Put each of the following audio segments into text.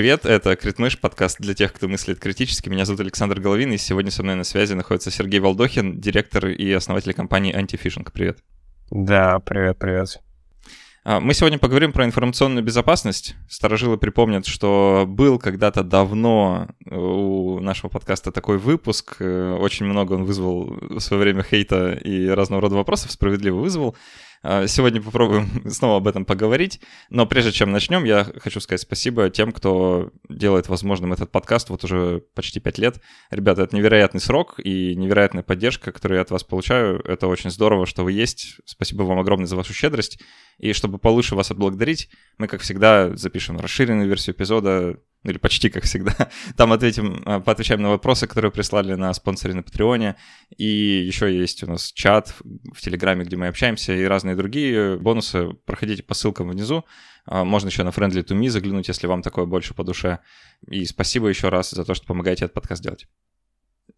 Привет, это Критмыш, подкаст для тех, кто мыслит критически. Меня зовут Александр Головин, и сегодня со мной на связи находится Сергей Волдохин, директор и основатель компании Антифишинг. Привет. Да, привет, привет. А, мы сегодня поговорим про информационную безопасность. Старожилы припомнят, что был когда-то давно у нашего подкаста такой выпуск. Э, очень много он вызвал в свое время хейта и разного рода вопросов, справедливо вызвал. А, сегодня попробуем снова об этом поговорить. Но прежде чем начнем, я хочу сказать спасибо тем, кто делает возможным этот подкаст вот уже почти пять лет. Ребята, это невероятный срок и невероятная поддержка, которую я от вас получаю. Это очень здорово, что вы есть. Спасибо вам огромное за вашу щедрость. И чтобы получше вас отблагодарить, мы, как всегда, запишем расширенную версию эпизода, или почти как всегда. Там ответим, а, поотвечаем на вопросы, которые прислали на спонсоре на Патреоне. И еще есть у нас чат в Телеграме, где мы общаемся, и разные другие бонусы. Проходите по ссылкам внизу. А, можно еще на Friendly to Me заглянуть, если вам такое больше по душе. И спасибо еще раз за то, что помогаете этот подкаст делать.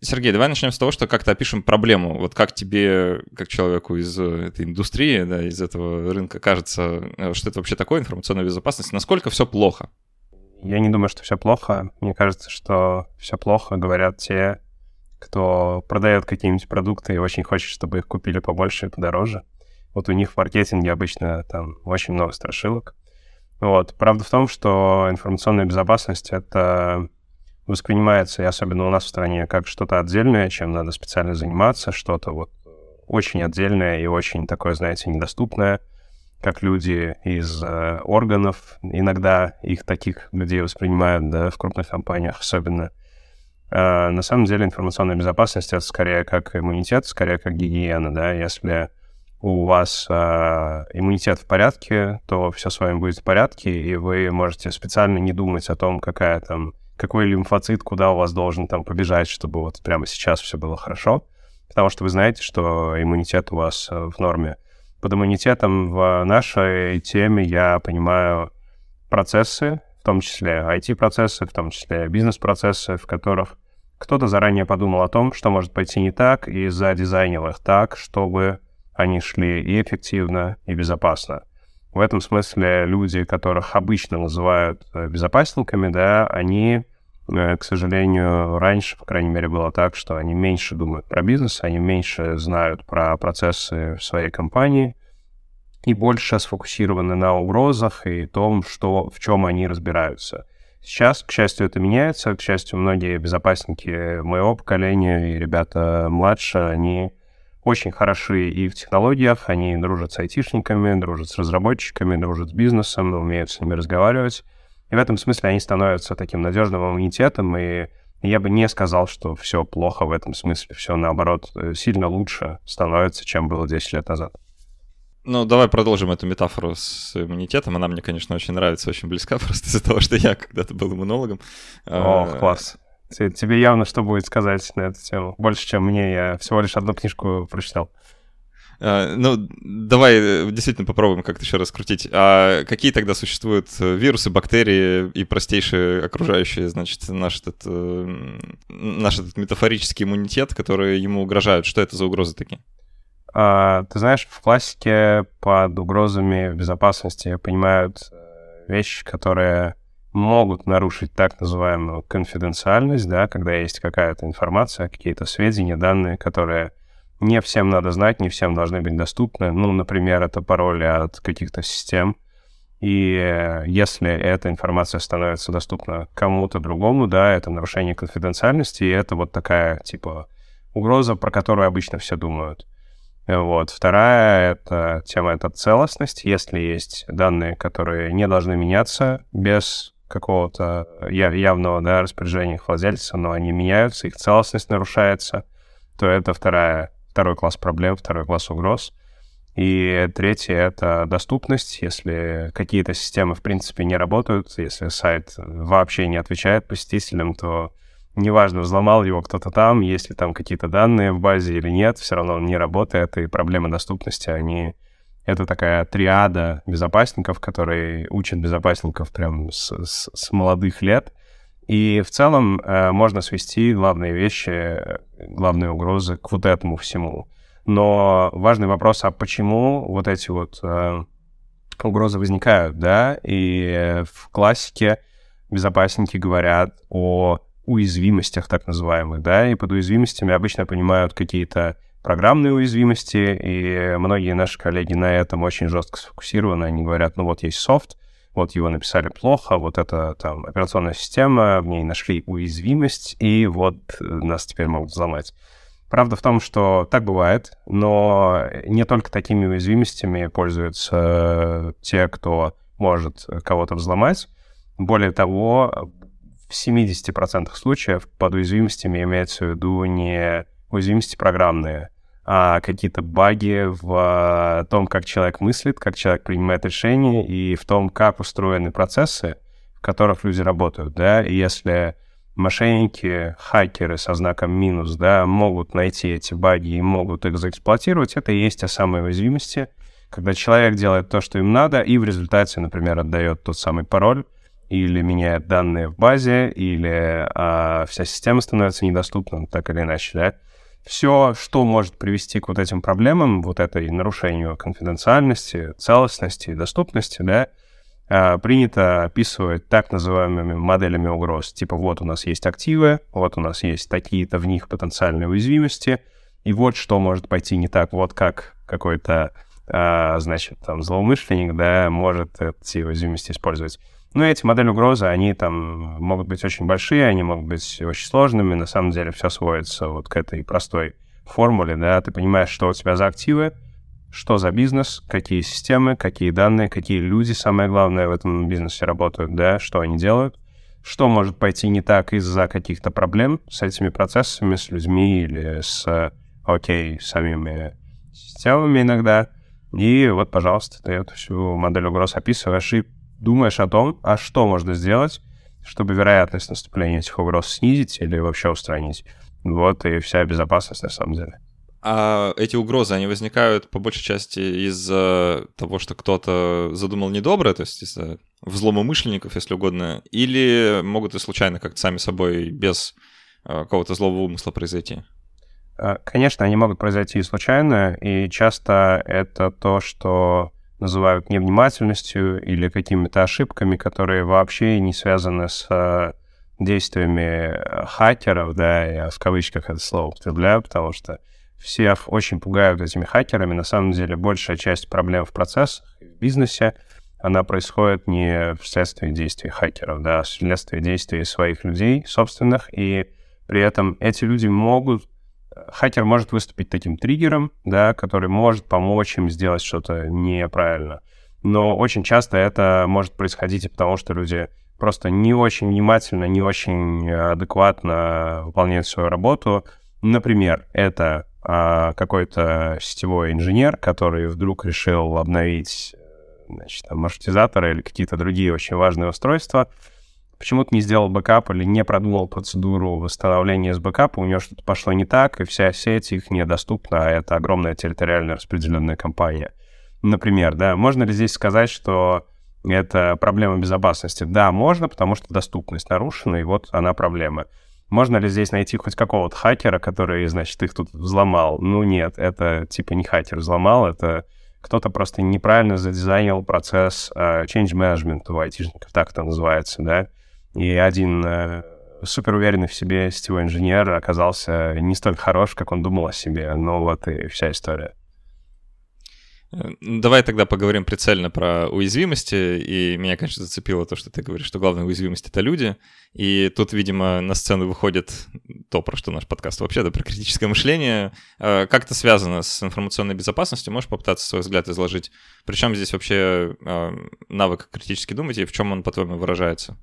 Сергей, давай начнем с того, что как-то опишем проблему. Вот как тебе, как человеку из этой индустрии, да, из этого рынка, кажется, э, что это вообще такое информационная безопасность? Насколько все плохо? Я не думаю, что все плохо. Мне кажется, что все плохо говорят те, кто продает какие-нибудь продукты и очень хочет, чтобы их купили побольше и подороже. Вот у них в маркетинге обычно там очень много страшилок. Вот. Правда в том, что информационная безопасность — это воспринимается, и особенно у нас в стране, как что-то отдельное, чем надо специально заниматься, что-то вот очень отдельное и очень такое, знаете, недоступное — как люди из э, органов, иногда их таких людей воспринимают, да, в крупных компаниях особенно. Э, на самом деле информационная безопасность — это скорее как иммунитет, скорее как гигиена, да, если у вас э, иммунитет в порядке, то все с вами будет в порядке, и вы можете специально не думать о том, какая там, какой лимфоцит, куда у вас должен там побежать, чтобы вот прямо сейчас все было хорошо, потому что вы знаете, что иммунитет у вас э, в норме. Под иммунитетом в нашей теме я понимаю процессы, в том числе IT-процессы, в том числе бизнес-процессы, в которых кто-то заранее подумал о том, что может пойти не так, и задизайнил их так, чтобы они шли и эффективно, и безопасно. В этом смысле люди, которых обычно называют э, безопасниками, да, они к сожалению, раньше, по крайней мере, было так, что они меньше думают про бизнес, они меньше знают про процессы своей компании и больше сфокусированы на угрозах и том, что, в чем они разбираются. Сейчас, к счастью, это меняется. К счастью, многие безопасники моего поколения и ребята младше, они очень хороши и в технологиях, они дружат с айтишниками, дружат с разработчиками, дружат с бизнесом, умеют с ними разговаривать. И в этом смысле они становятся таким надежным иммунитетом, и я бы не сказал, что все плохо в этом смысле. Все, наоборот, э, сильно лучше становится, чем было 10 лет назад. Ну, давай продолжим эту метафору с иммунитетом. Она мне, конечно, очень нравится, очень близка, просто из-за того, что я когда-то был иммунологом. О, а, класс. Тебе явно что будет сказать на эту тему. Больше, чем мне. Я всего лишь одну книжку прочитал. А, ну, давай э, действительно попробуем как-то еще раскрутить. А какие тогда существуют э, вирусы, бактерии и простейшие окружающие, значит, наш этот, э, наш этот метафорический иммунитет, которые ему угрожают? Что это за угрозы такие? А, ты знаешь, в классике под угрозами безопасности понимают вещи, которые могут нарушить так называемую конфиденциальность, да, когда есть какая-то информация, какие-то сведения, данные, которые не всем надо знать, не всем должны быть доступны. Ну, например, это пароли от каких-то систем. И э, если эта информация становится доступна кому-то другому, да, это нарушение конфиденциальности, и это вот такая, типа, угроза, про которую обычно все думают. Вот. Вторая — это тема — это целостность. Если есть данные, которые не должны меняться без какого-то явного да, распоряжения их владельца, но они меняются, их целостность нарушается, то это вторая второй класс проблем, второй класс угроз. И третье — это доступность. Если какие-то системы, в принципе, не работают, если сайт вообще не отвечает посетителям, то неважно, взломал его кто-то там, есть ли там какие-то данные в базе или нет, все равно он не работает, и проблемы доступности, они... Это такая триада безопасников, которые учат безопасников прям с, с, с молодых лет — и в целом э, можно свести главные вещи, главные угрозы к вот этому всему. Но важный вопрос, а почему вот эти вот э, угрозы возникают, да? И в классике безопасники говорят о уязвимостях так называемых, да, и под уязвимостями обычно понимают какие-то программные уязвимости, и многие наши коллеги на этом очень жестко сфокусированы. Они говорят, ну вот есть софт, вот его написали плохо, вот это там операционная система, в ней нашли уязвимость, и вот э, нас теперь могут взломать. Правда в том, что так бывает, но не только такими уязвимостями пользуются те, кто может кого-то взломать. Более того, в 70% случаев под уязвимостями имеется в виду не уязвимости программные, а какие-то баги в том, как человек мыслит, как человек принимает решения и в том, как устроены процессы, в которых люди работают, да, и если мошенники, хакеры со знаком минус, да, могут найти эти баги и могут их заэксплуатировать, это и есть те самые уязвимости, когда человек делает то, что им надо, и в результате, например, отдает тот самый пароль, или меняет данные в базе, или а, вся система становится недоступна, так или иначе, да все, что может привести к вот этим проблемам, вот этой нарушению конфиденциальности, целостности и доступности, да, а, принято описывать так называемыми моделями угроз. Типа вот у нас есть активы, вот у нас есть такие-то в них потенциальные уязвимости, и вот что может пойти не так, вот как какой-то, а, значит, там, злоумышленник, да, может эти уязвимости использовать. Ну, эти модели угрозы, они там могут быть очень большие, они могут быть очень сложными. На самом деле все сводится вот к этой простой формуле, да, ты понимаешь, что у тебя за активы, что за бизнес, какие системы, какие данные, какие люди, самое главное, в этом бизнесе работают, да, что они делают, что может пойти не так из-за каких-то проблем с этими процессами, с людьми или с, окей, самими системами иногда. И вот, пожалуйста, ты эту всю модель угроз описываешь и думаешь о том, а что можно сделать, чтобы вероятность наступления этих угроз снизить или вообще устранить. Вот и вся безопасность на самом деле. А эти угрозы, они возникают по большей части из-за того, что кто-то задумал недоброе, то есть из-за взлома мышленников, если угодно, или могут и случайно как-то сами собой без а, какого-то злого умысла произойти? А, конечно, они могут произойти и случайно, и часто это то, что называют невнимательностью или какими-то ошибками, которые вообще не связаны с э, действиями э, хакеров, да, я в кавычках это слово употребляю, потому что все очень пугают этими хакерами. На самом деле большая часть проблем в процессах, в бизнесе, она происходит не вследствие действий хакеров, да, а вследствие действий своих людей собственных, и при этом эти люди могут хакер может выступить таким триггером, да, который может помочь им сделать что-то неправильно. Но очень часто это может происходить и потому, что люди просто не очень внимательно, не очень адекватно выполняют свою работу. Например, это а, какой-то сетевой инженер, который вдруг решил обновить значит, там, маршрутизаторы или какие-то другие очень важные устройства, почему-то не сделал бэкап или не продумал процедуру восстановления с бэкапа, у него что-то пошло не так, и вся сеть их недоступна, а это огромная территориально распределенная компания. Например, да, можно ли здесь сказать, что это проблема безопасности? Да, можно, потому что доступность нарушена, и вот она проблема. Можно ли здесь найти хоть какого-то хакера, который, значит, их тут взломал? Ну нет, это типа не хакер взломал, это кто-то просто неправильно задизайнил процесс э, change management у айтишников, так это называется, да, и один э, супер уверенный в себе сетевой инженер оказался не столь хорош, как он думал о себе. Ну вот и вся история. Э, давай тогда поговорим прицельно про уязвимости. И меня, конечно, зацепило то, что ты говоришь, что главная уязвимость — это люди. И тут, видимо, на сцену выходит то, про что наш подкаст вообще, да, про критическое мышление. Э, как это связано с информационной безопасностью? Можешь попытаться свой взгляд изложить? Причем здесь вообще э, навык критически думать и в чем он, по-твоему, выражается?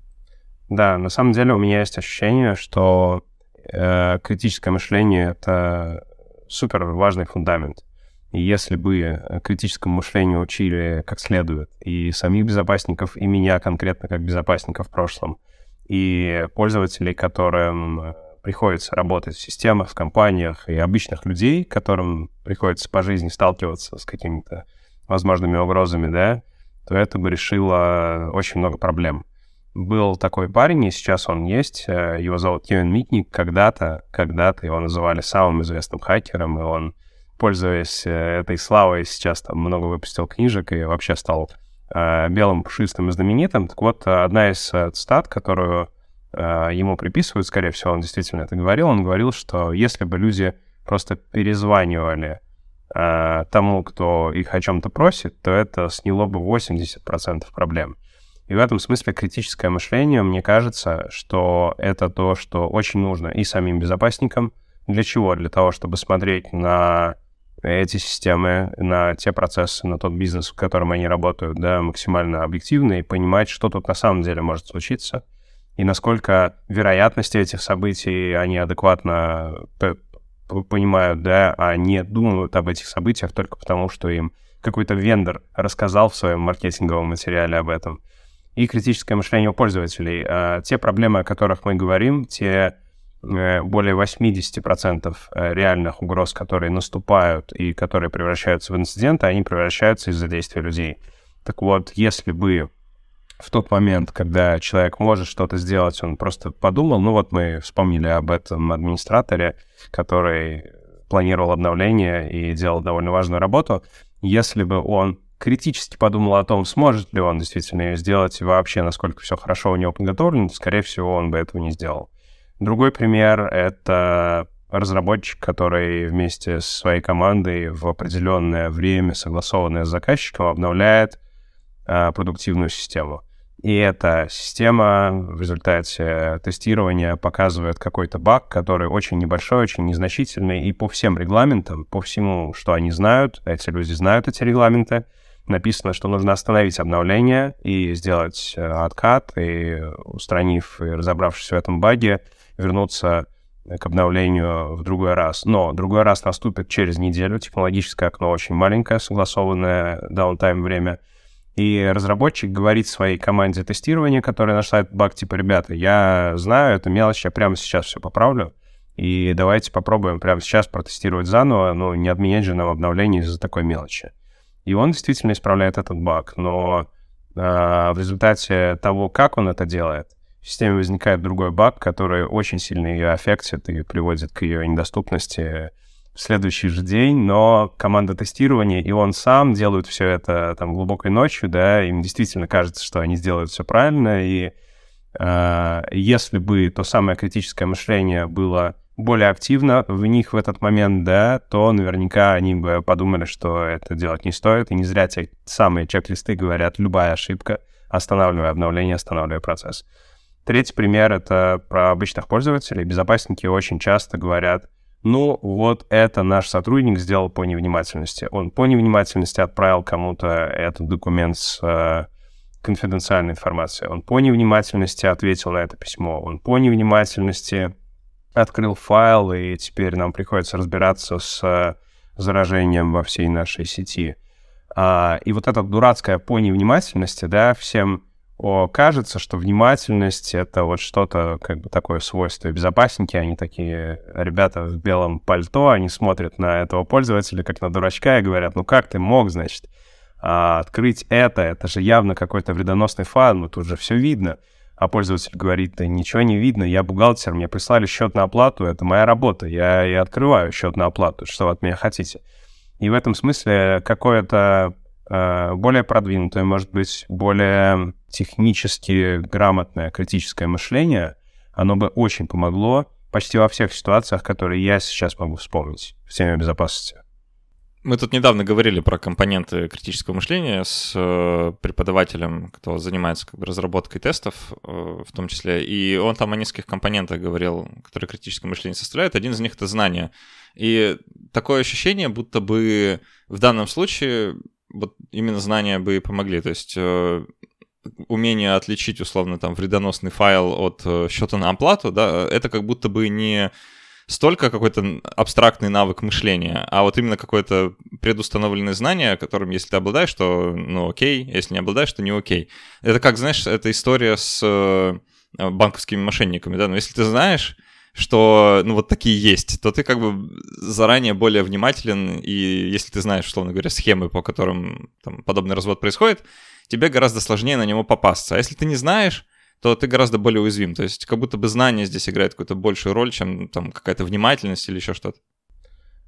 Да, на самом деле у меня есть ощущение, что э, критическое мышление — это супер важный фундамент. И если бы э, критическому мышлению учили как следует, и самих безопасников, и меня конкретно как безопасника в прошлом, и пользователей, которым э, приходится работать в системах, в компаниях, и обычных людей, которым приходится по жизни сталкиваться с какими-то возможными угрозами, да, то это бы решило очень много проблем был такой парень, и сейчас он есть. Э, его зовут Кевин Митник. Когда-то, когда-то его называли самым известным хакером, и он, пользуясь э, этой славой, сейчас там много выпустил книжек и вообще стал э, белым, пушистым и знаменитым. Так вот, одна из цитат, которую ему приписывают, скорее всего, он действительно это говорил, он говорил, что если бы люди просто перезванивали тому, кто их о чем-то просит, то это сняло бы 80% проблем. И в этом смысле критическое мышление, мне кажется, что это то, что очень нужно и самим безопасникам. Для чего? Для того, чтобы смотреть на эти системы, на те процессы, на тот бизнес, в котором они работают, да, максимально объективно и понимать, что тут на самом деле может случиться, и насколько вероятности этих событий они адекватно понимают, да, а не думают об этих событиях только потому, что им какой-то вендор рассказал в своем маркетинговом материале об этом. И критическое мышление у пользователей. А, те проблемы, о которых мы говорим, те э, более 80% э, реальных угроз, которые наступают и которые превращаются в инциденты, они превращаются из-за действия людей. Так вот, если бы в тот момент, когда человек может что-то сделать, он просто подумал, ну вот мы вспомнили об этом администраторе, который планировал обновление и делал довольно важную работу, если бы он критически подумал о том, сможет ли он действительно ее сделать и вообще, насколько все хорошо у него подготовлено, то, скорее всего, он бы этого не сделал. Другой пример — это разработчик, который вместе с своей командой в определенное время, согласованное с заказчиком, обновляет а, продуктивную систему. И эта система в результате тестирования показывает какой-то баг, который очень небольшой, очень незначительный, и по всем регламентам, по всему, что они знают, эти люди знают эти регламенты, написано, что нужно остановить обновление и сделать э, откат, и устранив и разобравшись в этом баге, вернуться к обновлению в другой раз. Но другой раз наступит через неделю. Технологическое окно очень маленькое, согласованное даунтайм время — и разработчик говорит своей команде тестирования, которая нашла этот баг, типа, ребята, я знаю, это мелочь, я прямо сейчас все поправлю, и давайте попробуем прямо сейчас протестировать заново, ну, не отменять же нам обновление из-за такой мелочи. И он действительно исправляет этот баг, но э, в результате того, как он это делает, в системе возникает другой баг, который очень сильно ее аффектит и приводит к ее недоступности в следующий же день, но команда тестирования и он сам делают все это там глубокой ночью, да, им действительно кажется, что они сделают все правильно, и э, если бы то самое критическое мышление было более активно в них в этот момент, да, то наверняка они бы подумали, что это делать не стоит, и не зря те самые чек-листы говорят, любая ошибка, останавливая обновление, останавливая процесс. Третий пример — это про обычных пользователей. Безопасники очень часто говорят, ну, вот это наш сотрудник сделал по невнимательности. Он по невнимательности отправил кому-то этот документ с э, конфиденциальной информацией. Он по невнимательности ответил на это письмо. Он по невнимательности открыл файл, и теперь нам приходится разбираться с э, заражением во всей нашей сети. А, и вот эта дурацкая по невнимательности, да, всем о, кажется, что внимательность — это вот что-то, как бы такое свойство. безопасники, они такие ребята в белом пальто, они смотрят на этого пользователя как на дурачка и говорят, ну как ты мог, значит, а, открыть это? Это же явно какой-то вредоносный файл, ну тут же все видно. А пользователь говорит, ничего не видно, я бухгалтер, мне прислали счет на оплату, это моя работа, я и открываю счет на оплату, что вы от меня хотите? И в этом смысле какое-то Э, более продвинутое, может быть, более технически грамотное критическое мышление, оно бы очень помогло почти во всех ситуациях, которые я сейчас могу вспомнить в теме безопасности. Мы тут недавно говорили про компоненты критического мышления с э, преподавателем, кто занимается как бы разработкой тестов, э, в том числе, и он там о нескольких компонентах говорил, которые критическое мышление составляют. Один из них — это знание. И такое ощущение, будто бы в данном случае вот именно знания бы и помогли. То есть э, умение отличить, условно, там, вредоносный файл от счета на оплату, да, это как будто бы не столько какой-то абстрактный навык мышления, а вот именно какое-то предустановленное знание, которым, если ты обладаешь, то, ну, окей, если не обладаешь, то не окей. Это как, знаешь, это история с э, банковскими мошенниками, да, но если ты знаешь, что, ну, вот такие есть, то ты как бы заранее более внимателен, и если ты знаешь, условно говоря, схемы, по которым там, подобный развод происходит, тебе гораздо сложнее на него попасться. А если ты не знаешь, то ты гораздо более уязвим. То есть как будто бы знание здесь играет какую-то большую роль, чем там какая-то внимательность или еще что-то.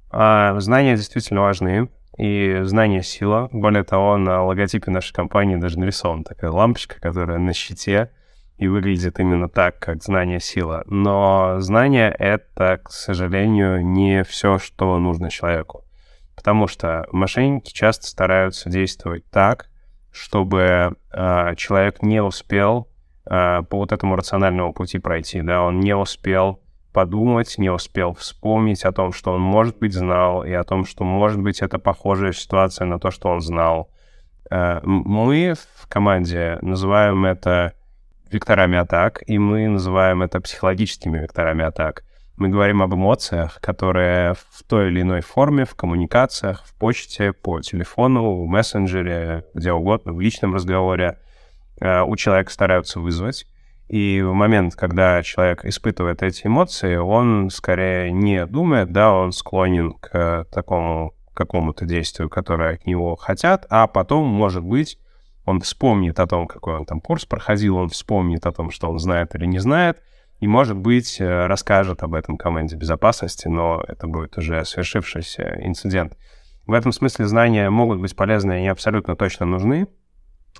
А, знания действительно важны. и знание — сила. Более того, на логотипе нашей компании даже нарисована такая лампочка, которая на щите и выглядит именно так, как знание — сила. Но знание — это, к сожалению, не все, что нужно человеку. Потому что мошенники часто стараются действовать так, чтобы э, человек не успел по вот этому рациональному пути пройти, да, он не успел подумать, не успел вспомнить о том, что он, может быть, знал, и о том, что, может быть, это похожая ситуация на то, что он знал. Э, мы в команде называем это векторами атак, и мы называем это психологическими векторами атак. Мы говорим об эмоциях, которые в той или иной форме, в коммуникациях, в почте, по телефону, в мессенджере, где угодно, в личном разговоре э, у человека стараются вызвать. И в момент, когда человек испытывает эти эмоции, он скорее не думает, да, он склонен к такому какому-то действию, которое от него хотят, а потом, может быть, он вспомнит о том, какой он там курс проходил, он вспомнит о том, что он знает или не знает, и, может быть, э, расскажет об этом команде безопасности, но это будет уже совершившийся инцидент. В этом смысле знания могут быть полезны и абсолютно точно нужны,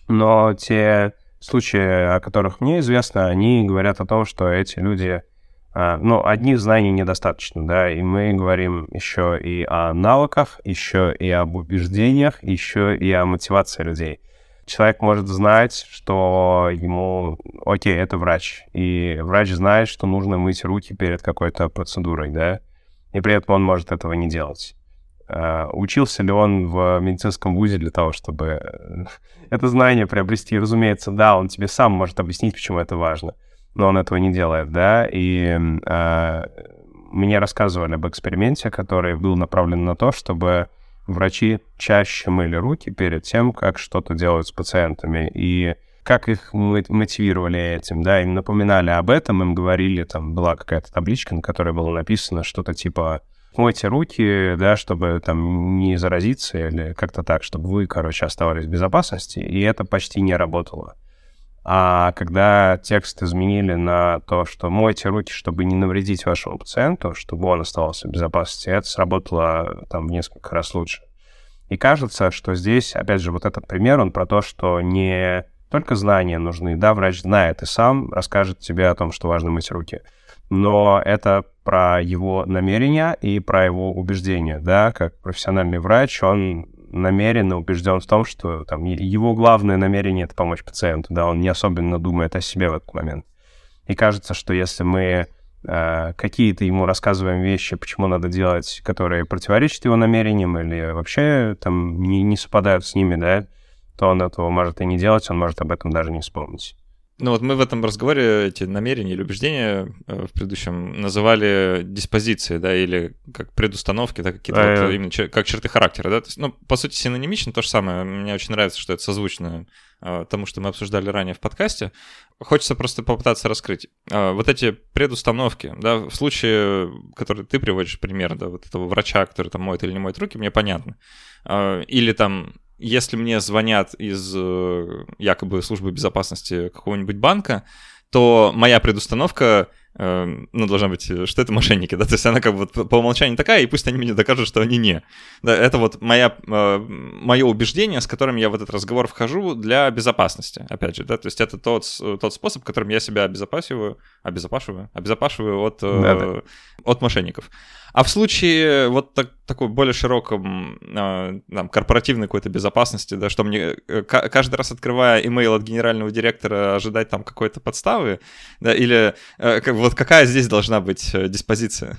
но те случаи, о которых мне известно, они говорят о том, что эти люди, а, ну, одних знаний недостаточно, да, и мы говорим еще и о навыках, еще и об убеждениях, еще и о мотивации людей. Человек может знать, что ему, окей, это врач, и врач знает, что нужно мыть руки перед какой-то процедурой, да, и при этом он может этого не делать. Uh, учился ли он в медицинском вузе для того, чтобы э, это знание приобрести? Разумеется, да, он тебе сам может объяснить, почему это важно, но он этого не делает, да, и uh, мне рассказывали об эксперименте, который был направлен на то, чтобы врачи чаще мыли руки перед тем, как что-то делать с пациентами, и как их мотивировали этим, да, им напоминали об этом, им говорили, там была какая-то табличка, на которой было написано что-то типа мойте руки, да, чтобы там не заразиться или как-то так, чтобы вы, короче, оставались в безопасности, и это почти не работало. А когда текст изменили на то, что мойте руки, чтобы не навредить вашему пациенту, чтобы он оставался в безопасности, это сработало там в несколько раз лучше. И кажется, что здесь, опять же, вот этот пример, он про то, что не только знания нужны, да, врач знает и сам расскажет тебе о том, что важно мыть руки, но это про его намерения и про его убеждения, да, как профессиональный врач, он намеренно убежден в том, что там его главное намерение — это помочь пациенту, да, он не особенно думает о себе в этот момент. И кажется, что если мы э, какие-то ему рассказываем вещи, почему надо делать, которые противоречат его намерениям или вообще там не, не совпадают с ними, да, то он этого может и не делать, он может об этом даже не вспомнить. Ну вот мы в этом разговоре эти намерения или убеждения э, в предыдущем называли диспозиции, да, или как предустановки, да, какие-то а, вот, именно как черты характера, да. То есть, ну, по сути, синонимично то же самое. Мне очень нравится, что это созвучно э, тому, что мы обсуждали ранее в подкасте. Хочется просто попытаться раскрыть. Э, вот эти предустановки, да, в случае, который ты приводишь пример, да, вот этого врача, который там моет или не моет руки, мне понятно. Или там если мне звонят из э, якобы службы безопасности какого-нибудь банка, то моя предустановка ну, должна быть, э, что это мошенники, да, то есть она как бы вот по умолчанию такая, и пусть они мне докажут, что они не. Да, это вот моя, э, мое убеждение, с которым я в этот разговор вхожу для безопасности, опять же, да, то есть это тот, тот способ, которым я себя обезопасиваю, обезопашиваю, обезопашиваю от, э, да, да. от мошенников. А в случае вот так, такой более широком, э, там, корпоративной какой-то безопасности, да, что мне каждый раз открывая имейл от генерального директора ожидать там какой-то подставы, да, или э, как, вот какая здесь должна быть э, диспозиция?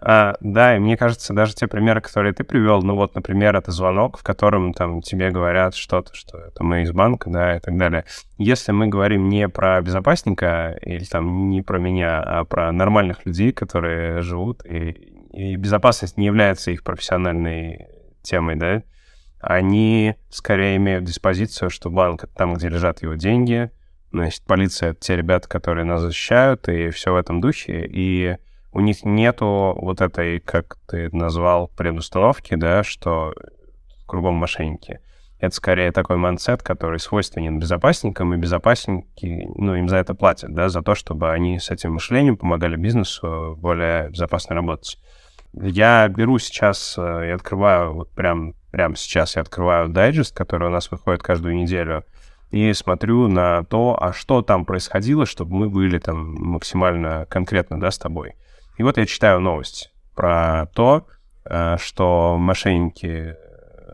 А, да, и мне кажется, даже те примеры, которые ты привел, ну вот, например, это звонок, в котором там тебе говорят что-то, что это мы из банка, да, и так далее. Если мы говорим не про безопасника или там не про меня, а про нормальных людей, которые живут, и, и безопасность не является их профессиональной темой, да, они скорее имеют диспозицию, что банк — это там, где лежат его деньги, Значит, полиция — это те ребята, которые нас защищают, и все в этом духе. И у них нету вот этой, как ты назвал, предустановки, да, что кругом мошенники. Это скорее такой мансет, который свойственен безопасникам, и безопасники, ну, им за это платят, да, за то, чтобы они с этим мышлением помогали бизнесу более безопасно работать. Я беру сейчас э, и открываю вот прям прямо сейчас я открываю дайджест, который у нас выходит каждую неделю, и смотрю на то, а что там происходило, чтобы мы были там максимально конкретно, да, с тобой. И вот я читаю новость про то, э, что мошенники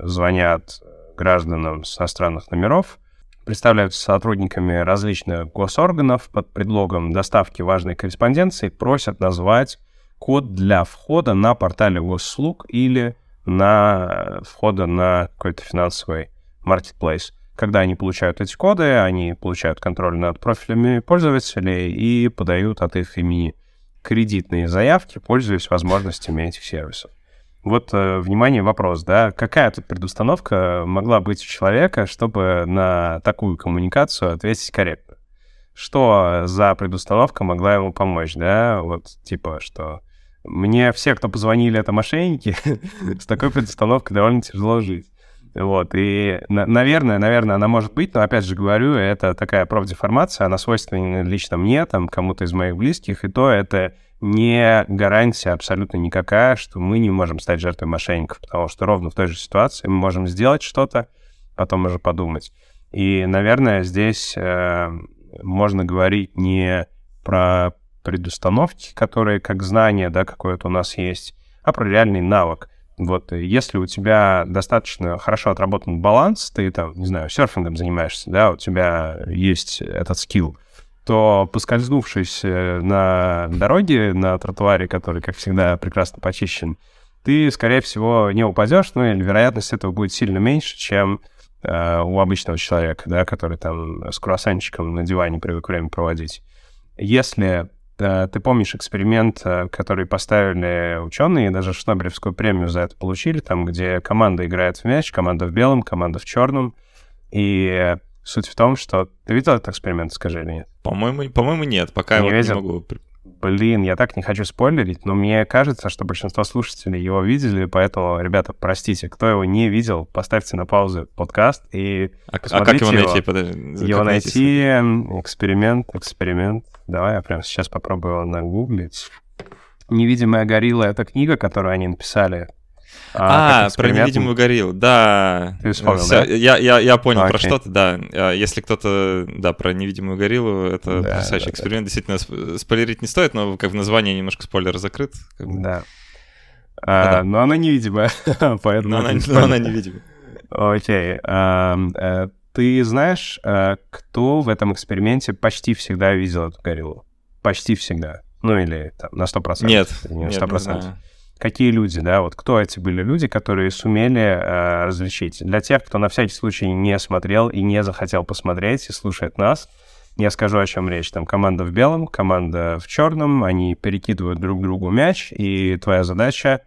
звонят гражданам с иностранных номеров, представляются сотрудниками различных госорганов под предлогом доставки важной корреспонденции, просят назвать код для входа на портале госуслуг или на входа на какой-то финансовый marketplace. Когда они получают эти коды, они получают контроль над профилями пользователей и подают от их имени кредитные заявки, пользуясь возможностями этих сервисов. Вот, э, внимание, вопрос, да, какая тут предустановка могла быть у человека, чтобы на такую коммуникацию ответить корректно? Что за предустановка могла ему помочь, да, вот, типа, что мне все, кто позвонили, это мошенники, с такой предустановкой довольно тяжело жить. Вот, и, наверное, наверное, она может быть, но, опять же говорю, это такая профдеформация, она свойственна лично мне, там, кому-то из моих близких, и то это не гарантия абсолютно никакая, что мы не можем стать жертвой мошенников, потому что ровно в той же ситуации мы можем сделать что-то, потом уже подумать. И, наверное, здесь э, можно говорить не про предустановки, которые как знание, да, какое-то у нас есть, а про реальный навык. Вот, если у тебя достаточно хорошо отработан баланс, ты там, не знаю, серфингом занимаешься, да, у тебя есть этот скилл, то поскользнувшись э, на дороге, на тротуаре, который, как всегда, прекрасно почищен, ты, скорее всего, не упадешь, ну или вероятность этого будет сильно меньше, чем э, у обычного человека, да, который там с круассанчиком на диване привык время проводить. Если ты помнишь эксперимент, э, который поставили ученые, даже Шнобелевскую премию за это получили, там, где команда играет в мяч, команда в белом, команда в черном, и Суть в том, что... Ты видел этот эксперимент, скажи или нет? По-моему, по-моему нет, пока не я видел? не могу... Блин, я так не хочу спойлерить, но мне кажется, что большинство слушателей его видели, поэтому, ребята, простите, кто его не видел, поставьте на паузу подкаст и а, а как его найти? Подожди, его найти, найти эксперимент, эксперимент. Давай я прямо сейчас попробую его нагуглить. «Невидимая горилла» — это книга, которую они написали а, а про невидимую гориллу, да. Ты вспомнил, Все, да? Я, я, я понял Окей. про что то да. А, если кто-то, да, про невидимую гориллу, это да, потрясающий да, эксперимент. Да. Действительно, спойлерить не стоит, но как в названии немножко спойлер закрыт. Как бы. Да. А, да. Но она невидимая, поэтому... Но она, но она невидимая. Окей. А, а, ты знаешь, а, кто в этом эксперименте почти всегда видел эту гориллу? Почти всегда. Ну или там, на 100%. Нет, не 100%. Нет, не знаю какие люди, да, вот кто эти были люди, которые сумели э, различить. Для тех, кто на всякий случай не смотрел и не захотел посмотреть и слушает нас, я скажу, о чем речь. Там команда в белом, команда в черном, они перекидывают друг другу мяч, и твоя задача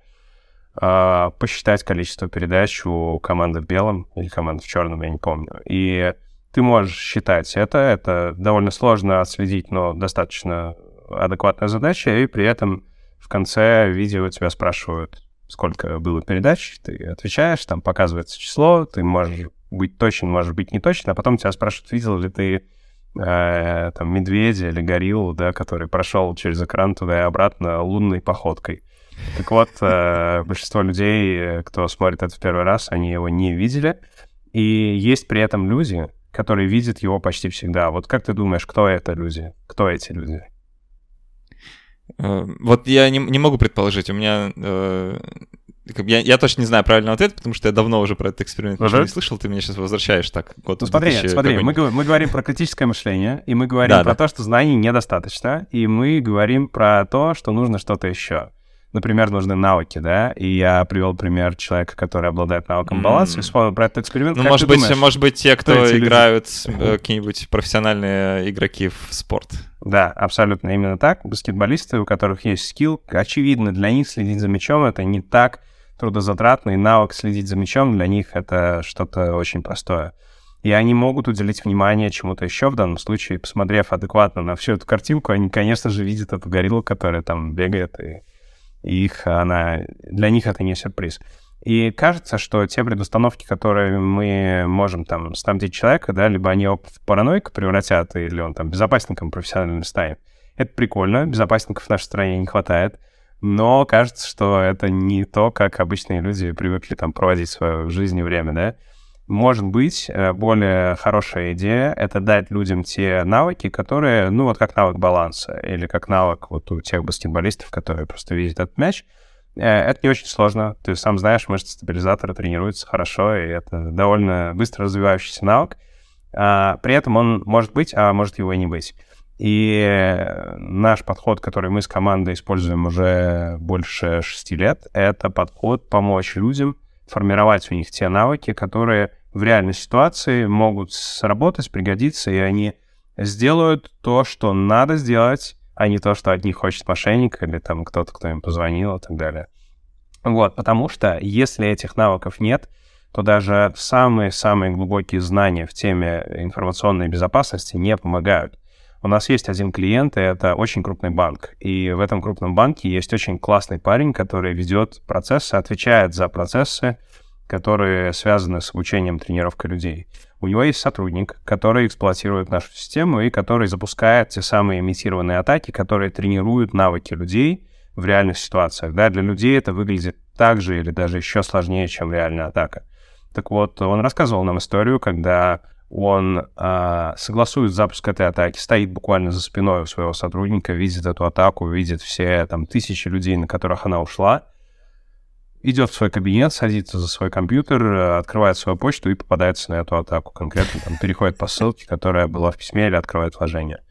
э, посчитать количество передач у команды в белом или команды в черном, я не помню. И ты можешь считать это, это довольно сложно отследить, но достаточно адекватная задача, и при этом в конце видео тебя спрашивают, сколько было передач, ты отвечаешь, там показывается число, ты можешь быть точен, можешь быть не точен, а потом тебя спрашивают, видел ли ты э, там медведя или гориллу, да, который прошел через экран туда и обратно лунной походкой. Так вот, э, большинство людей, кто смотрит это в первый раз, они его не видели. И есть при этом люди, которые видят его почти всегда. Вот как ты думаешь, кто это люди? Кто эти люди? Э, вот я не, не могу предположить, у меня... Э, я, я точно не знаю правильного ответа, потому что я давно уже про этот эксперимент ничего не слышал, ты меня сейчас возвращаешь так. Год ну смотри, смотри, мы, мы говорим про критическое мышление, и мы говорим да, про да. то, что знаний недостаточно, и мы говорим про то, что нужно что-то еще например, нужны навыки, да, и я привел пример человека, который обладает навыком баланса, и вспомнил про этот эксперимент. Ну, может быть, думаешь, может быть, те, кто, кто играют, э, какие-нибудь профессиональные игроки в спорт. Да, абсолютно именно так. Баскетболисты, у которых есть скилл, очевидно, для них следить за мячом — это не так трудозатратно, и навык следить за мячом для них — это что-то очень простое. И они могут уделить внимание чему-то еще в данном случае, посмотрев адекватно на всю эту картинку, они, конечно же, видят эту гориллу, которая там бегает и их она, для них это не сюрприз. И кажется, что те предустановки, которые мы можем там снабдить человека, да, либо они его в параноика превратят, или он там безопасником профессионально станет. Это прикольно, безопасников в нашей стране не хватает. но кажется, что это не то, как обычные люди привыкли там проводить свою жизнь и время, да. Может быть, э, более хорошая идея — это дать людям те навыки, которые, ну, вот как навык баланса или как навык вот у тех баскетболистов, которые просто видят этот мяч. Э, это не очень сложно. Ты сам знаешь, мышцы стабилизатора тренируются хорошо, и это довольно быстро развивающийся навык. А, при этом он может быть, а может его и не быть. И наш подход, который мы с командой используем уже больше шести лет, это подход помочь людям формировать у них те навыки, которые в реальной ситуации могут сработать, пригодиться, и они сделают то, что надо сделать, а не то, что от них хочет мошенник или там кто-то, кто им позвонил и так далее. Вот, потому что если этих навыков нет, то даже самые-самые глубокие знания в теме информационной безопасности не помогают. У нас есть один клиент, и это очень крупный банк. И в этом крупном банке есть очень классный парень, который ведет процессы, отвечает за процессы, которые связаны с обучением, тренировкой людей. У него есть сотрудник, который эксплуатирует нашу систему и который запускает те самые имитированные атаки, которые тренируют навыки людей в реальных ситуациях. Да, для людей это выглядит так же или даже еще сложнее, чем реальная атака. Так вот, он рассказывал нам историю, когда он э, согласует запуск этой атаки, стоит буквально за спиной у своего сотрудника, видит эту атаку, видит все там тысячи людей, на которых она ушла, идет в свой кабинет, садится за свой компьютер, открывает свою почту и попадается на эту атаку. Конкретно там переходит по ссылке, которая была в письме, или открывает вложение.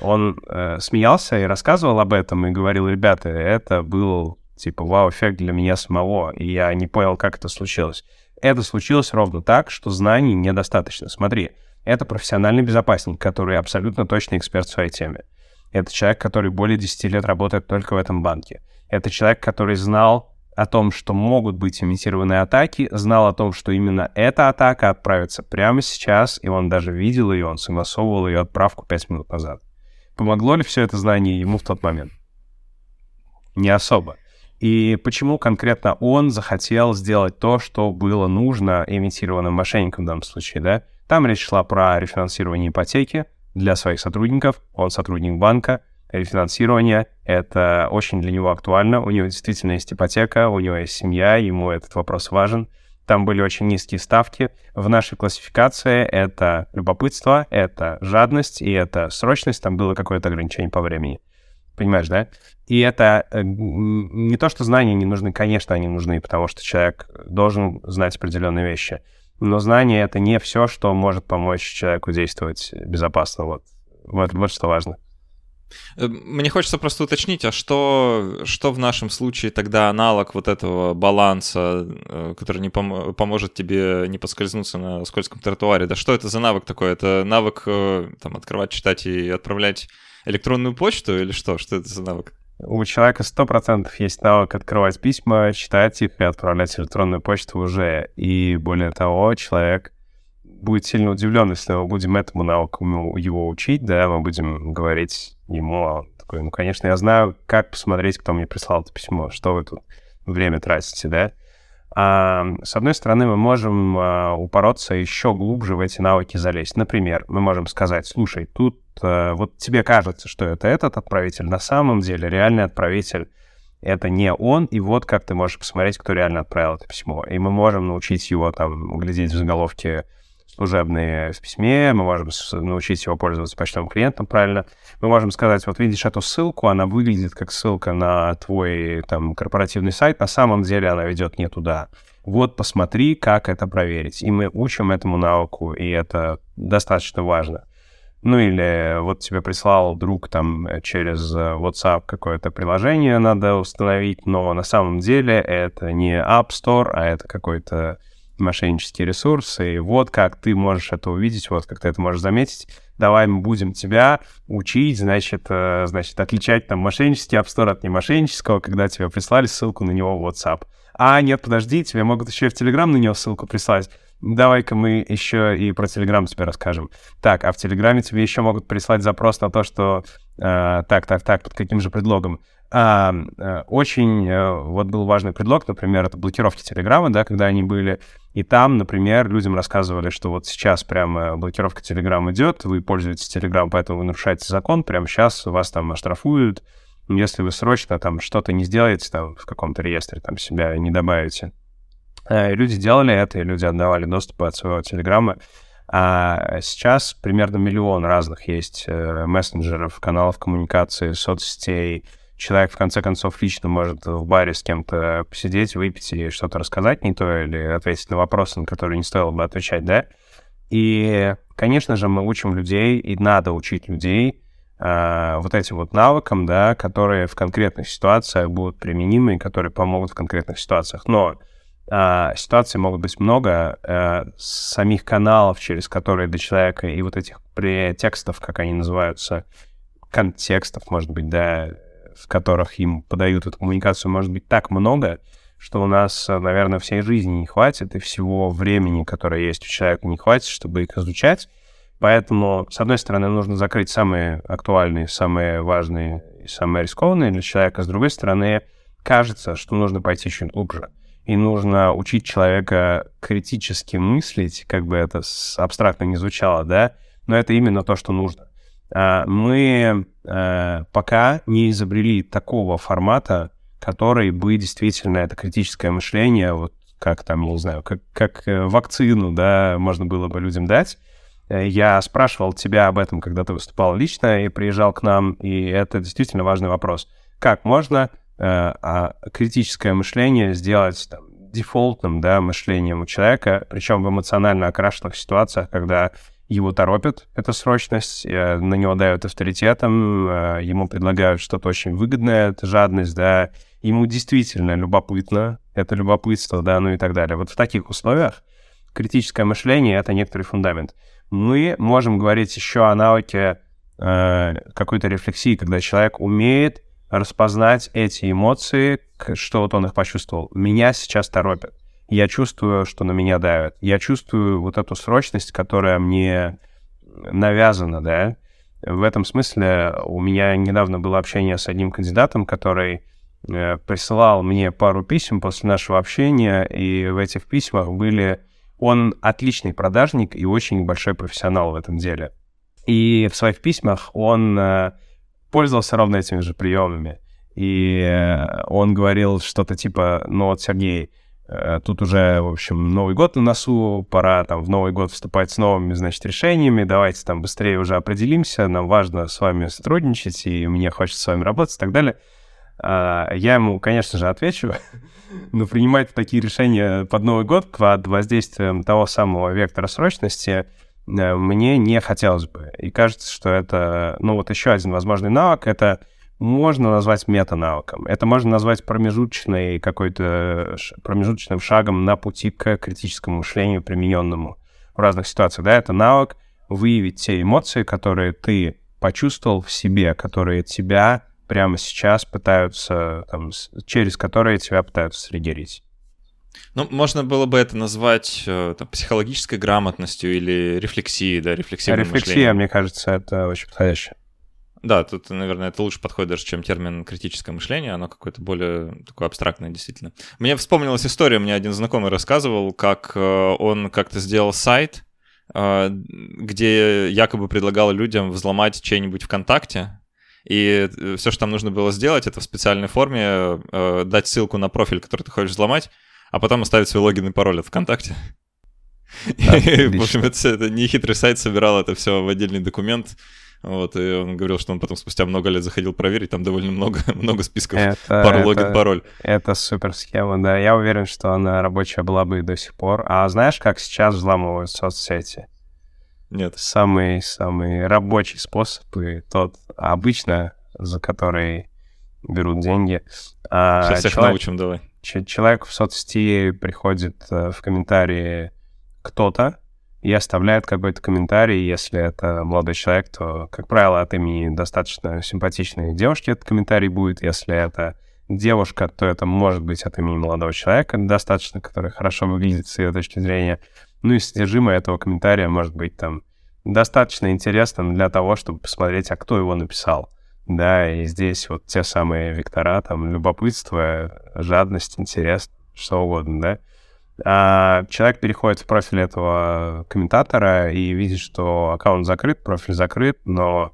Он э, смеялся и рассказывал об этом, и говорил, ребята, это был типа вау-эффект для меня самого, и я не понял, как это случилось. Это случилось ровно так, что знаний недостаточно. Смотри, это профессиональный безопасник, который абсолютно точный эксперт в своей теме. Это человек, который более 10 лет работает только в этом банке. Это человек, который знал о том, что могут быть имитированные атаки, знал о том, что именно эта атака отправится прямо сейчас, и он даже видел ее, он согласовывал ее отправку 5 минут назад. Помогло ли все это знание ему в тот момент? Не особо. И почему конкретно он захотел сделать то, что было нужно имитированным мошенникам в данном случае, да? Там речь шла про рефинансирование ипотеки для своих сотрудников. Он сотрудник банка. Рефинансирование — это очень для него актуально. У него действительно есть ипотека, у него есть семья, ему этот вопрос важен. Там были очень низкие ставки. В нашей классификации это любопытство, это жадность и это срочность. Там было какое-то ограничение по времени. Понимаешь, да? И это э, не то, что знания не нужны, конечно, они нужны, потому что человек должен знать определенные вещи. Но знание — это не все, что может помочь человеку действовать безопасно. Вот, вот, вот что важно. Э, мне хочется просто уточнить, а что, что в нашем случае тогда аналог вот этого баланса, э, который не пом- поможет тебе не поскользнуться на скользком тротуаре? Да что это за навык такой? Это навык там, открывать, читать и отправлять электронную почту или что? Что это за навык? У человека 100% есть навык открывать письма, читать их и отправлять электронную почту уже. И более того, человек будет сильно удивлен, если мы будем этому навыку его учить, да, мы будем говорить ему, а он такой, ну, конечно, я знаю, как посмотреть, кто мне прислал это письмо, что вы тут время тратите, да. А, с одной стороны, мы можем а, упороться еще глубже в эти навыки залезть. Например, мы можем сказать, слушай, тут Э, вот тебе кажется, что это этот отправитель, на самом деле реальный отправитель это не он, и вот как ты можешь посмотреть, кто реально отправил это письмо. И мы можем научить его там углядеть в заголовке служебные в письме, мы можем научить его пользоваться почтовым клиентом правильно. Мы можем сказать, вот видишь эту ссылку, она выглядит как ссылка на твой там корпоративный сайт, на самом деле она ведет не туда. Вот посмотри, как это проверить. И мы учим этому навыку, и это достаточно важно. Ну или вот тебе прислал друг там через WhatsApp какое-то приложение надо установить, но на самом деле это не App Store, а это какой-то мошеннический ресурс, и вот как ты можешь это увидеть, вот как ты это можешь заметить. Давай мы будем тебя учить, значит, э, значит, отличать там мошеннический Store от немошеннического, когда тебе прислали ссылку на него в WhatsApp. А, нет, подожди, тебе могут еще и в Telegram на него ссылку прислать. Давай-ка мы еще и про Телеграм тебе расскажем. Так, а в Телеграме тебе еще могут прислать запрос на то, что э, так, так, так, под каким же предлогом. А, э, очень э, вот был важный предлог, например, это блокировки Телеграма, да, когда они были. И там, например, людям рассказывали, что вот сейчас прямо блокировка Телеграма идет, вы пользуетесь Телеграм, поэтому вы нарушаете закон, прямо сейчас вас там оштрафуют, если вы срочно там что-то не сделаете там в каком-то реестре, там себя не добавите. Э, люди делали это, и люди отдавали доступ от своего телеграмма. А сейчас примерно миллион разных есть э, мессенджеров, каналов коммуникации, соцсетей. Человек, в конце концов, лично может в баре с кем-то посидеть, выпить и что-то рассказать не то, или ответить на вопросы, на которые не стоило бы отвечать, да? И, конечно же, мы учим людей, и надо учить людей э, вот этим вот навыкам, да, которые в конкретных ситуациях будут применимы и которые помогут в конкретных ситуациях. Но э, ситуаций могут быть много, э, самих каналов, через которые до человека, и вот этих текстов, как они называются, контекстов, может быть, да, в которых им подают эту коммуникацию, может быть так много, что у нас, наверное, всей жизни не хватит, и всего времени, которое есть у человека, не хватит, чтобы их изучать. Поэтому, с одной стороны, нужно закрыть самые актуальные, самые важные и самые рискованные для человека. С другой стороны, кажется, что нужно пойти чуть глубже. И нужно учить человека критически мыслить, как бы это абстрактно не звучало, да, но это именно то, что нужно. А, мы э, пока не изобрели такого формата, который бы действительно это критическое мышление, вот как там, не знаю, как, как э, вакцину, да, можно было бы людям дать. Э, я спрашивал тебя об этом, когда ты выступал лично и приезжал к нам, и это действительно важный вопрос. Как можно э, а критическое мышление сделать там, дефолтным да, мышлением у человека, причем в эмоционально окрашенных ситуациях, когда его торопят, эта срочность, э, на него дают авторитетом, э, ему предлагают что-то очень выгодное, это жадность, да, ему действительно любопытно, это любопытство, да, ну и так далее. Вот в таких условиях критическое мышление — это некоторый фундамент. Мы можем говорить еще о навыке э, какой-то рефлексии, когда человек умеет распознать эти эмоции, что вот он их почувствовал. Меня сейчас торопят я чувствую, что на меня давят. Я чувствую вот эту срочность, которая мне навязана, да. В этом смысле у меня недавно было общение с одним кандидатом, который э, присылал мне пару писем после нашего общения, и в этих письмах были... Он отличный продажник и очень большой профессионал в этом деле. И в своих письмах он э, пользовался ровно этими же приемами. И э, он говорил что-то типа, ну вот, Сергей, тут уже, в общем, Новый год на носу, пора там в Новый год вступать с новыми, значит, решениями, давайте там быстрее уже определимся, нам важно с вами сотрудничать, и мне хочется с вами работать и так далее. А, я ему, конечно же, отвечу, но принимать такие решения под Новый год под воздействием того самого вектора срочности э, мне не хотелось бы. И кажется, что это, ну вот еще один возможный навык — это можно назвать метанавыком. Это можно назвать промежуточной какой-то промежуточным шагом на пути к критическому мышлению, примененному в разных ситуациях. Да, это навык выявить те эмоции, которые ты почувствовал в себе, которые тебя прямо сейчас пытаются, там, через которые тебя пытаются срегерить. Ну, можно было бы это назвать э, там, психологической грамотностью или рефлексией, да, рефлексивным Рефлексия, мышлением. мне кажется, это очень подходящее. Да, тут, наверное, это лучше подходит даже, чем термин критическое мышление, оно какое-то более такое абстрактное, действительно. Мне вспомнилась история, мне один знакомый рассказывал, как э, он как-то сделал сайт, э, где якобы предлагал людям взломать чей-нибудь ВКонтакте, и э, все, что там нужно было сделать, это в специальной форме дать ссылку на профиль, который ты хочешь взломать, а потом оставить свой логин и пароль от ВКонтакте. В общем, это не хитрый сайт собирал это все в отдельный документ, вот, и он говорил, что он потом спустя много лет заходил проверить, там довольно много, много списков, это, это, логин, пароль. Это супер схема, да. Я уверен, что она рабочая была бы и до сих пор. А знаешь, как сейчас взламывают соцсети? Нет. Самый-самый рабочий способ, и тот обычно, за который берут деньги. А Сейчас всех человек, научим, давай. Человек в соцсети приходит э, в комментарии кто-то, и оставляет какой-то комментарий. Если это молодой человек, то, как правило, от имени достаточно симпатичной девушки этот комментарий будет. Если это девушка, то это может быть от имени молодого человека достаточно, который хорошо выглядит с ее точки зрения. Ну и содержимое этого комментария может быть там достаточно интересным для того, чтобы посмотреть, а кто его написал. Да, и здесь вот те самые вектора, там, любопытство, жадность, интерес, что угодно, да. А человек переходит в профиль этого комментатора и видит, что аккаунт закрыт, профиль закрыт, но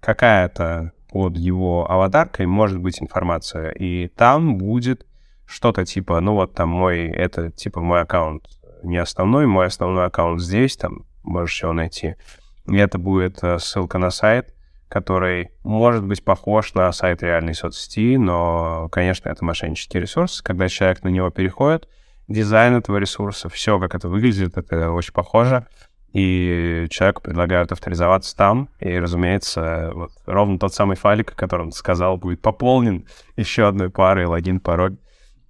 какая-то под его аватаркой может быть информация, и там будет что-то типа, ну вот там мой, это типа мой аккаунт не основной, мой основной аккаунт здесь, там можешь его найти. И это будет э, ссылка на сайт, который может быть похож на сайт реальной соцсети, но, конечно, это мошеннический ресурс. Когда человек на него переходит, дизайн этого ресурса, все, как это выглядит, это очень похоже. И человеку предлагают авторизоваться там. И, разумеется, вот ровно тот самый файлик, о котором ты сказал, будет пополнен еще одной парой логин, пароль.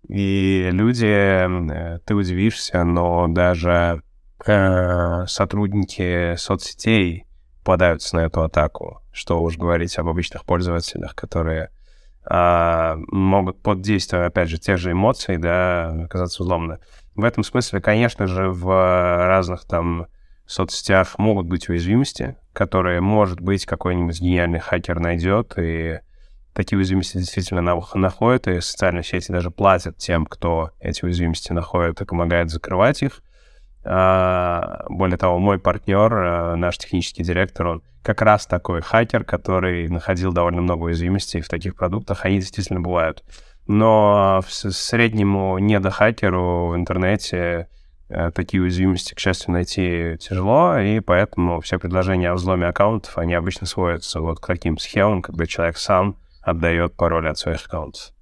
И люди, э, ты удивишься, но даже э, сотрудники соцсетей попадаются на эту атаку. Что уж говорить об обычных пользователях, которые могут под действием, опять же, тех же эмоций, да, оказаться взломаны. В этом смысле, конечно же, в разных там соцсетях могут быть уязвимости, которые, может быть, какой-нибудь гениальный хакер найдет и такие уязвимости действительно находят, и социальные сети даже платят тем, кто эти уязвимости находит и помогает закрывать их. А, более того, мой партнер, э, наш технический директор, он как раз такой хакер, который находил довольно много уязвимостей в таких продуктах. Они действительно бывают. Но среднему недохакеру в интернете э, такие уязвимости, к счастью, найти тяжело, и поэтому все предложения о взломе аккаунтов, они обычно сводятся вот к таким схемам, когда человек сам отдает пароль от своих аккаунтов.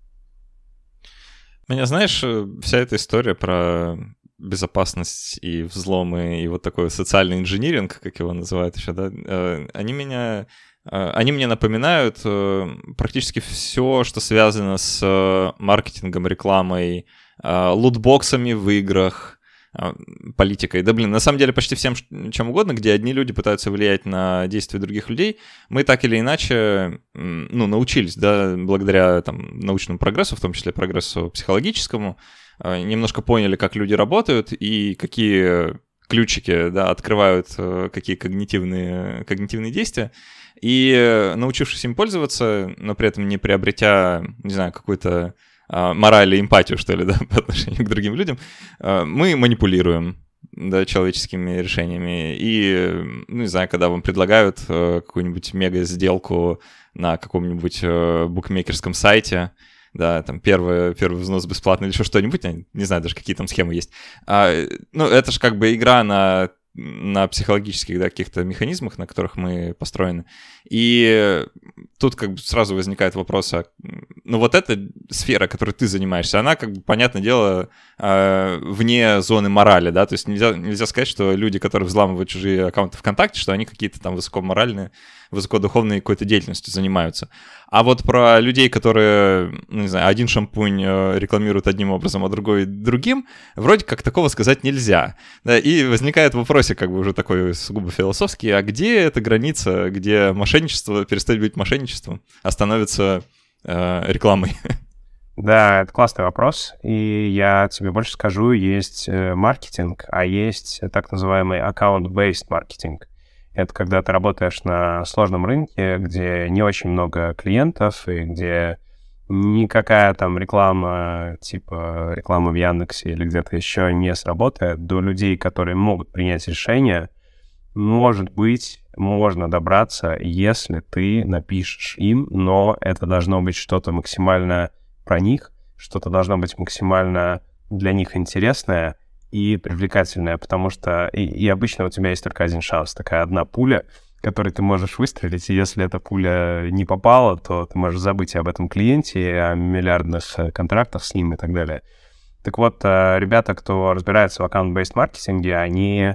Меня, знаешь, э, вся эта история про безопасность и взломы, и вот такой социальный инжиниринг, как его называют еще, да, э, они меня э, они мне напоминают практически все, что связано с маркетингом, рекламой, лутбоксами в играх, политикой. Да, блин, на самом деле почти всем чем угодно, где одни люди пытаются влиять на действия других людей, мы так или иначе, ну, научились, да, благодаря там научному прогрессу, в том числе прогрессу психологическому, немножко поняли, как люди работают и какие ключики, да, открывают э, какие когнитивные, когнитивные действия. И научившись им пользоваться, но при этом не приобретя, не знаю, какой-то а, мораль и эмпатию, что ли, да, по отношению к другим людям, мы манипулируем да, человеческими решениями. И, ну, не знаю, когда вам предлагают э, какую-нибудь мега-сделку на каком-нибудь э, букмекерском сайте, да, там первый, первый взнос бесплатно или еще что-нибудь, не знаю даже, какие там схемы есть. А, ну, это же как бы игра на на психологических да, каких-то механизмах, на которых мы построены. И тут как бы сразу возникает вопрос, а, ну вот эта сфера, которой ты занимаешься, она, как бы, понятное дело, э, вне зоны морали, да, то есть нельзя, нельзя сказать, что люди, которые взламывают чужие аккаунты ВКонтакте, что они какие-то там высокоморальные, высокодуховной какой-то деятельностью занимаются. А вот про людей, которые, ну, не знаю, один шампунь э, рекламируют одним образом, а другой другим, вроде как такого сказать нельзя. Да, и возникает вопросик, как бы уже такой сугубо философский, а где эта граница, где мошенничество перестает быть мошенничеством, а становится э, рекламой? Да, это классный вопрос. И я тебе больше скажу, есть э, маркетинг, а есть так называемый account-based маркетинг. Это когда ты работаешь на сложном рынке, где не очень много клиентов и где никакая там реклама, типа реклама в Яндексе или где-то еще не сработает, до людей, которые могут принять решение, может быть, можно добраться, если ты напишешь им, но это должно быть что-то максимально про них, что-то должно быть максимально для них интересное, и привлекательная, потому что и, и обычно у тебя есть только один шанс, такая одна пуля, которой ты можешь выстрелить, и если эта пуля не попала, то ты можешь забыть об этом клиенте, о миллиардных э, контрактах с ним и так далее. Так вот, э, ребята, кто разбирается в аккаунт-бейст маркетинге, они э,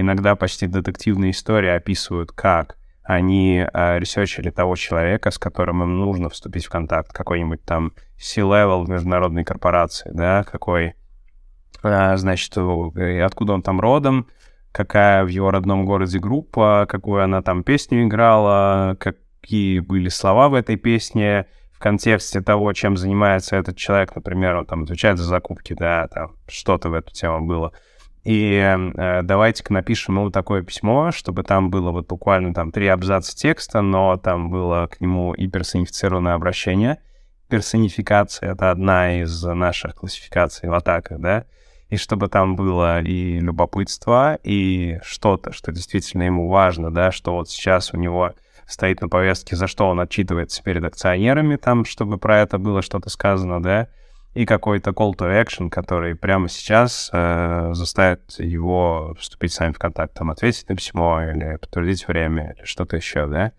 иногда почти детективные истории описывают, как они ресерчили того человека, с которым им нужно вступить в контакт, какой-нибудь там C-level международной корпорации, да, какой значит, откуда он там родом, какая в его родном городе группа, какую она там песню играла, какие были слова в этой песне, в контексте того, чем занимается этот человек, например, он там отвечает за закупки, да, там что-то в эту тему было. И э, давайте-ка напишем ему такое письмо, чтобы там было вот буквально там три абзаца текста, но там было к нему и персонифицированное обращение. Персонификация — это одна из наших классификаций в атаках, да и чтобы там было и любопытство, и что-то, что действительно ему важно, да, что вот сейчас у него стоит на повестке, за что он отчитывается перед акционерами, там, чтобы про это было что-то сказано, да, и какой-то call to action, который прямо сейчас э, заставит его вступить с вами в контакт, там, ответить на письмо или подтвердить время или что-то еще, да.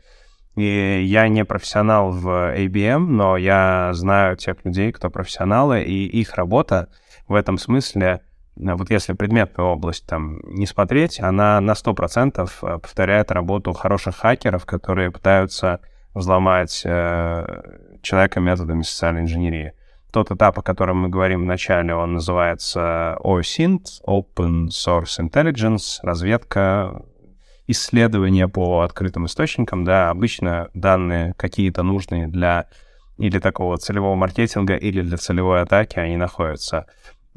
И я не профессионал в ABM, но я знаю тех людей, кто профессионалы, и их работа в этом смысле, э, вот если предметную область там не смотреть, она на 100% э, повторяет работу хороших хакеров, которые пытаются взломать э, человека методами социальной инженерии тот этап, о котором мы говорим в начале, он называется OSINT, Open Source Intelligence, разведка, исследования по открытым источникам, да, обычно данные какие-то нужные для или такого целевого маркетинга, или для целевой атаки они находятся.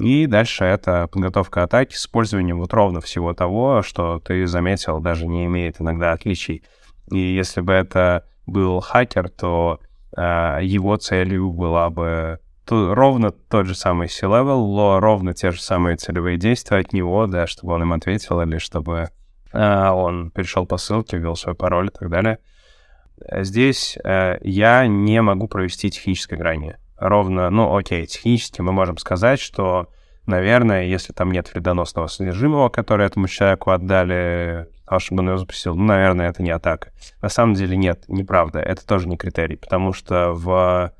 И дальше это подготовка атаки с использованием вот ровно всего того, что ты заметил, даже не имеет иногда отличий. И если бы это был хакер, то э, его целью была бы то ровно тот же самый C-level, ровно те же самые целевые действия от него, да, чтобы он им ответил или чтобы э, он перешел по ссылке, ввел свой пароль и так далее. Здесь э, я не могу провести техническое грани. Ровно, ну окей, технически мы можем сказать, что, наверное, если там нет вредоносного содержимого, которое этому человеку отдали, чтобы он его запустил, ну, наверное, это не атака. На самом деле нет, неправда, это тоже не критерий, потому что в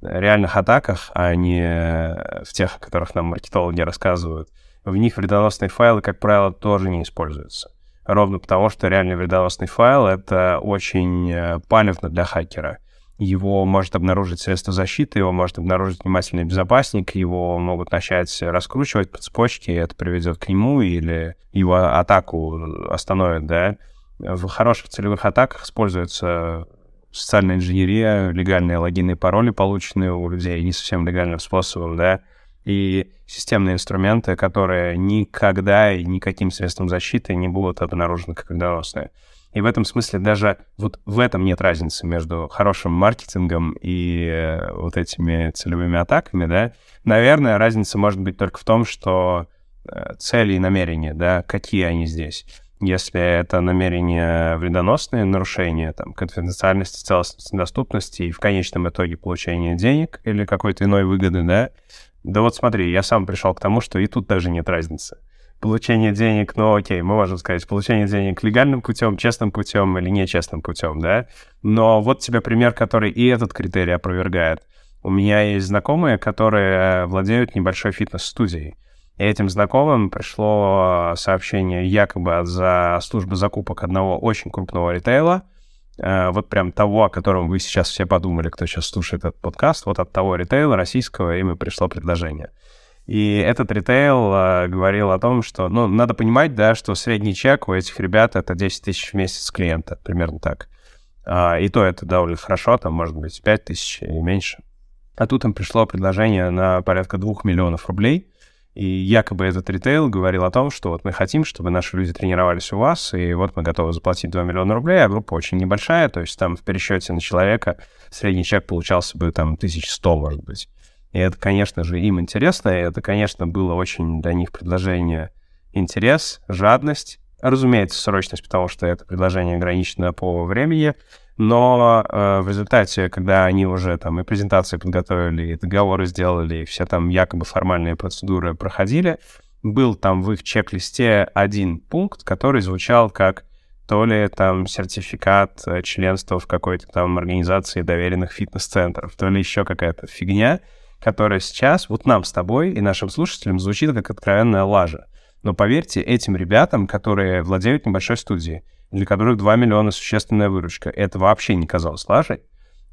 реальных атаках, а не в тех, о которых нам маркетологи рассказывают, в них вредоносные файлы, как правило, тоже не используются. Ровно потому, что реальный вредоносный файл — это очень э, палевно для хакера. Его может обнаружить средство защиты, его может обнаружить внимательный безопасник, его могут начать раскручивать по цепочке, и это приведет к нему или его атаку остановит, да. В хороших целевых атаках используется социальная инженерия, легальные логины и пароли, полученные у людей не совсем легальным способом, да, и системные инструменты, которые никогда и никаким средством защиты не будут обнаружены как вредоносные. И в этом смысле даже вот в этом нет разницы между хорошим маркетингом и э, вот этими целевыми атаками, да. Наверное, разница может быть только в том, что э, цели и намерения, да, какие они здесь если это намерение вредоносные нарушения, там, конфиденциальности, целостности, доступности и в конечном итоге получение денег или какой-то иной выгоды, да, да вот смотри, я сам пришел к тому, что и тут даже нет разницы. Получение денег, ну окей, мы можем сказать, получение денег легальным путем, честным путем или нечестным путем, да, но вот тебе пример, который и этот критерий опровергает. У меня есть знакомые, которые владеют небольшой фитнес-студией. И этим знакомым пришло э, сообщение якобы за службы закупок одного очень крупного ритейла, э, вот прям того, о котором вы сейчас все подумали, кто сейчас слушает этот подкаст, вот от того ритейла российского им и пришло предложение. И этот ритейл э, говорил о том, что, ну, надо понимать, да, что средний чек у этих ребят это 10 тысяч в месяц клиента, примерно так. А, и то это довольно хорошо, там, может быть, 5 тысяч и меньше. А тут им пришло предложение на порядка 2 миллионов рублей — и якобы этот ритейл говорил о том, что вот мы хотим, чтобы наши люди тренировались у вас, и вот мы готовы заплатить 2 миллиона рублей, а группа очень небольшая, то есть там в пересчете на человека средний чек получался бы там 1100, может быть. И это, конечно же, им интересно, и это, конечно, было очень для них предложение интерес, жадность, разумеется, срочность, потому что это предложение ограничено по времени, но э, в результате, когда они уже там и презентации подготовили, и договоры сделали, и все там якобы формальные процедуры проходили, был там в их чек-листе один пункт, который звучал как то ли там сертификат э, членства в какой-то там организации доверенных фитнес-центров, то ли еще какая-то фигня, которая сейчас вот нам с тобой и нашим слушателям звучит как откровенная лажа. Но поверьте, этим ребятам, которые владеют небольшой студией, для которых 2 миллиона существенная выручка. Это вообще не казалось лажей.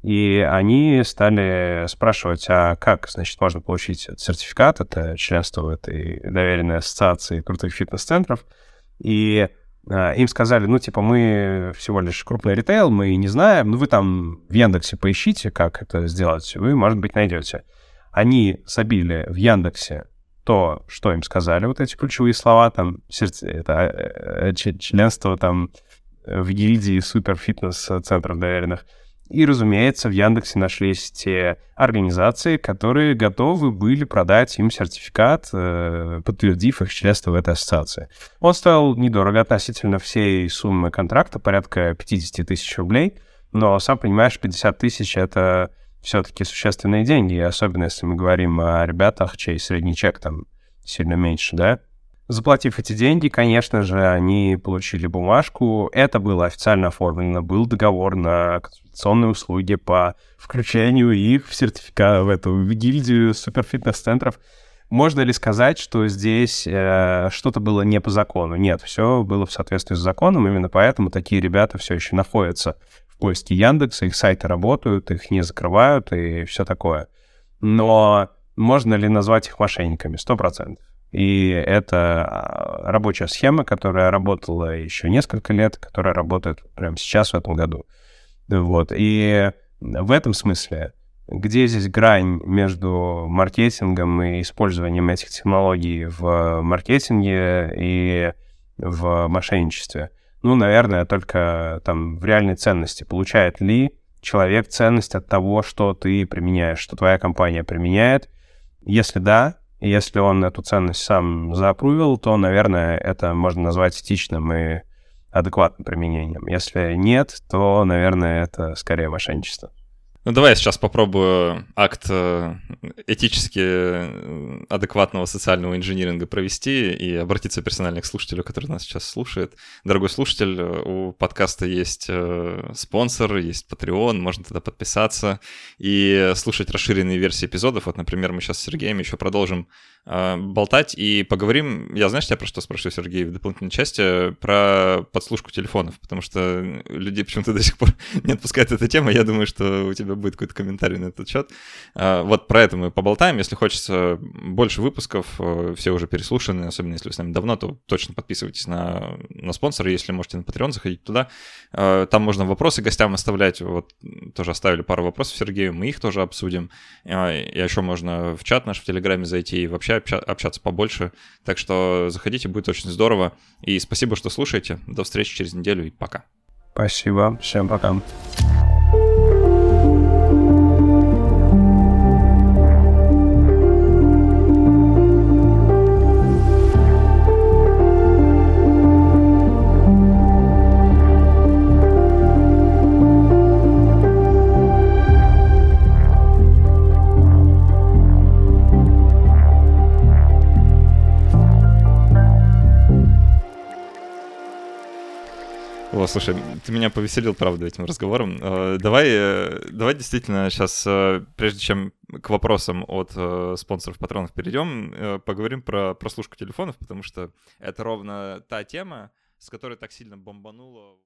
И они стали спрашивать, а как, значит, можно получить сертификат, это членство в этой доверенной ассоциации крутых фитнес-центров. И а, им сказали, ну, типа, мы всего лишь крупный ритейл, мы не знаем, ну, вы там в Яндексе поищите, как это сделать, вы, может быть, найдете. Они забили в Яндексе то, что им сказали, вот эти ключевые слова, там, сердце, это э, э, членство там в гильдии супер фитнес центров доверенных. И, разумеется, в Яндексе нашлись те организации, которые готовы были продать им сертификат, э, подтвердив их членство в этой ассоциации. Он стоил недорого относительно всей суммы контракта, порядка 50 тысяч рублей, но, сам понимаешь, 50 тысяч — это все-таки существенные деньги, особенно если мы говорим о ребятах, чей средний чек там сильно меньше, да? Заплатив эти деньги, конечно же, они получили бумажку. Это было официально оформлено. Был договор на консультационные услуги по включению их в сертификат в эту гильдию суперфитнес-центров. Можно ли сказать, что здесь э, что-то было не по закону? Нет, все было в соответствии с законом. Именно поэтому такие ребята все еще находятся в поиске Яндекса, их сайты работают, их не закрывают и все такое. Но можно ли назвать их мошенниками? Сто процентов. И это а, рабочая схема, которая работала еще несколько лет, которая работает прямо сейчас, в этом году. Вот. И в этом смысле, где здесь грань между маркетингом и использованием этих технологий в маркетинге и в мошенничестве? Ну, наверное, только там в реальной ценности. Получает ли человек ценность от того, что ты применяешь, что твоя компания применяет? Если да, если он эту ценность сам заапрувил, то, наверное, это можно назвать этичным и адекватным применением. Если нет, то, наверное, это скорее мошенничество. Ну, давай я сейчас попробую акт э, этически э, адекватного социального инжиниринга провести и обратиться персонально к слушателю, который нас сейчас слушает. Дорогой слушатель, э, у подкаста есть спонсор, есть Patreon, можно туда подписаться и слушать расширенные версии эпизодов. Вот, например, мы сейчас с Сергеем еще продолжим болтать и поговорим. Я, знаешь, я про что спрошу, Сергей, в дополнительной части про подслушку телефонов, потому что людей почему-то до сих пор не отпускает эта тема. Я думаю, что у тебя тебя будет какой-то комментарий на этот счет. А, вот про это мы поболтаем. Если хочется больше выпусков, э, все уже переслушаны, особенно если вы с нами давно, то точно подписывайтесь на, на спонсора. Если можете на Patreon заходить туда. А, там можно вопросы гостям оставлять. Вот тоже оставили пару вопросов Сергею, мы их тоже обсудим. А, и еще можно в чат наш в Телеграме зайти и вообще общаться побольше. Так что заходите, будет очень здорово. И спасибо, что слушаете. До встречи через неделю и пока. Спасибо. Всем пока. О, слушай, ты меня повеселил, правда, этим разговором. Э, давай, э, давай действительно сейчас, э, прежде чем к вопросам от спонсоров патронов перейдем, поговорим про прослушку телефонов, потому что это ровно та тема, с которой так сильно бомбануло.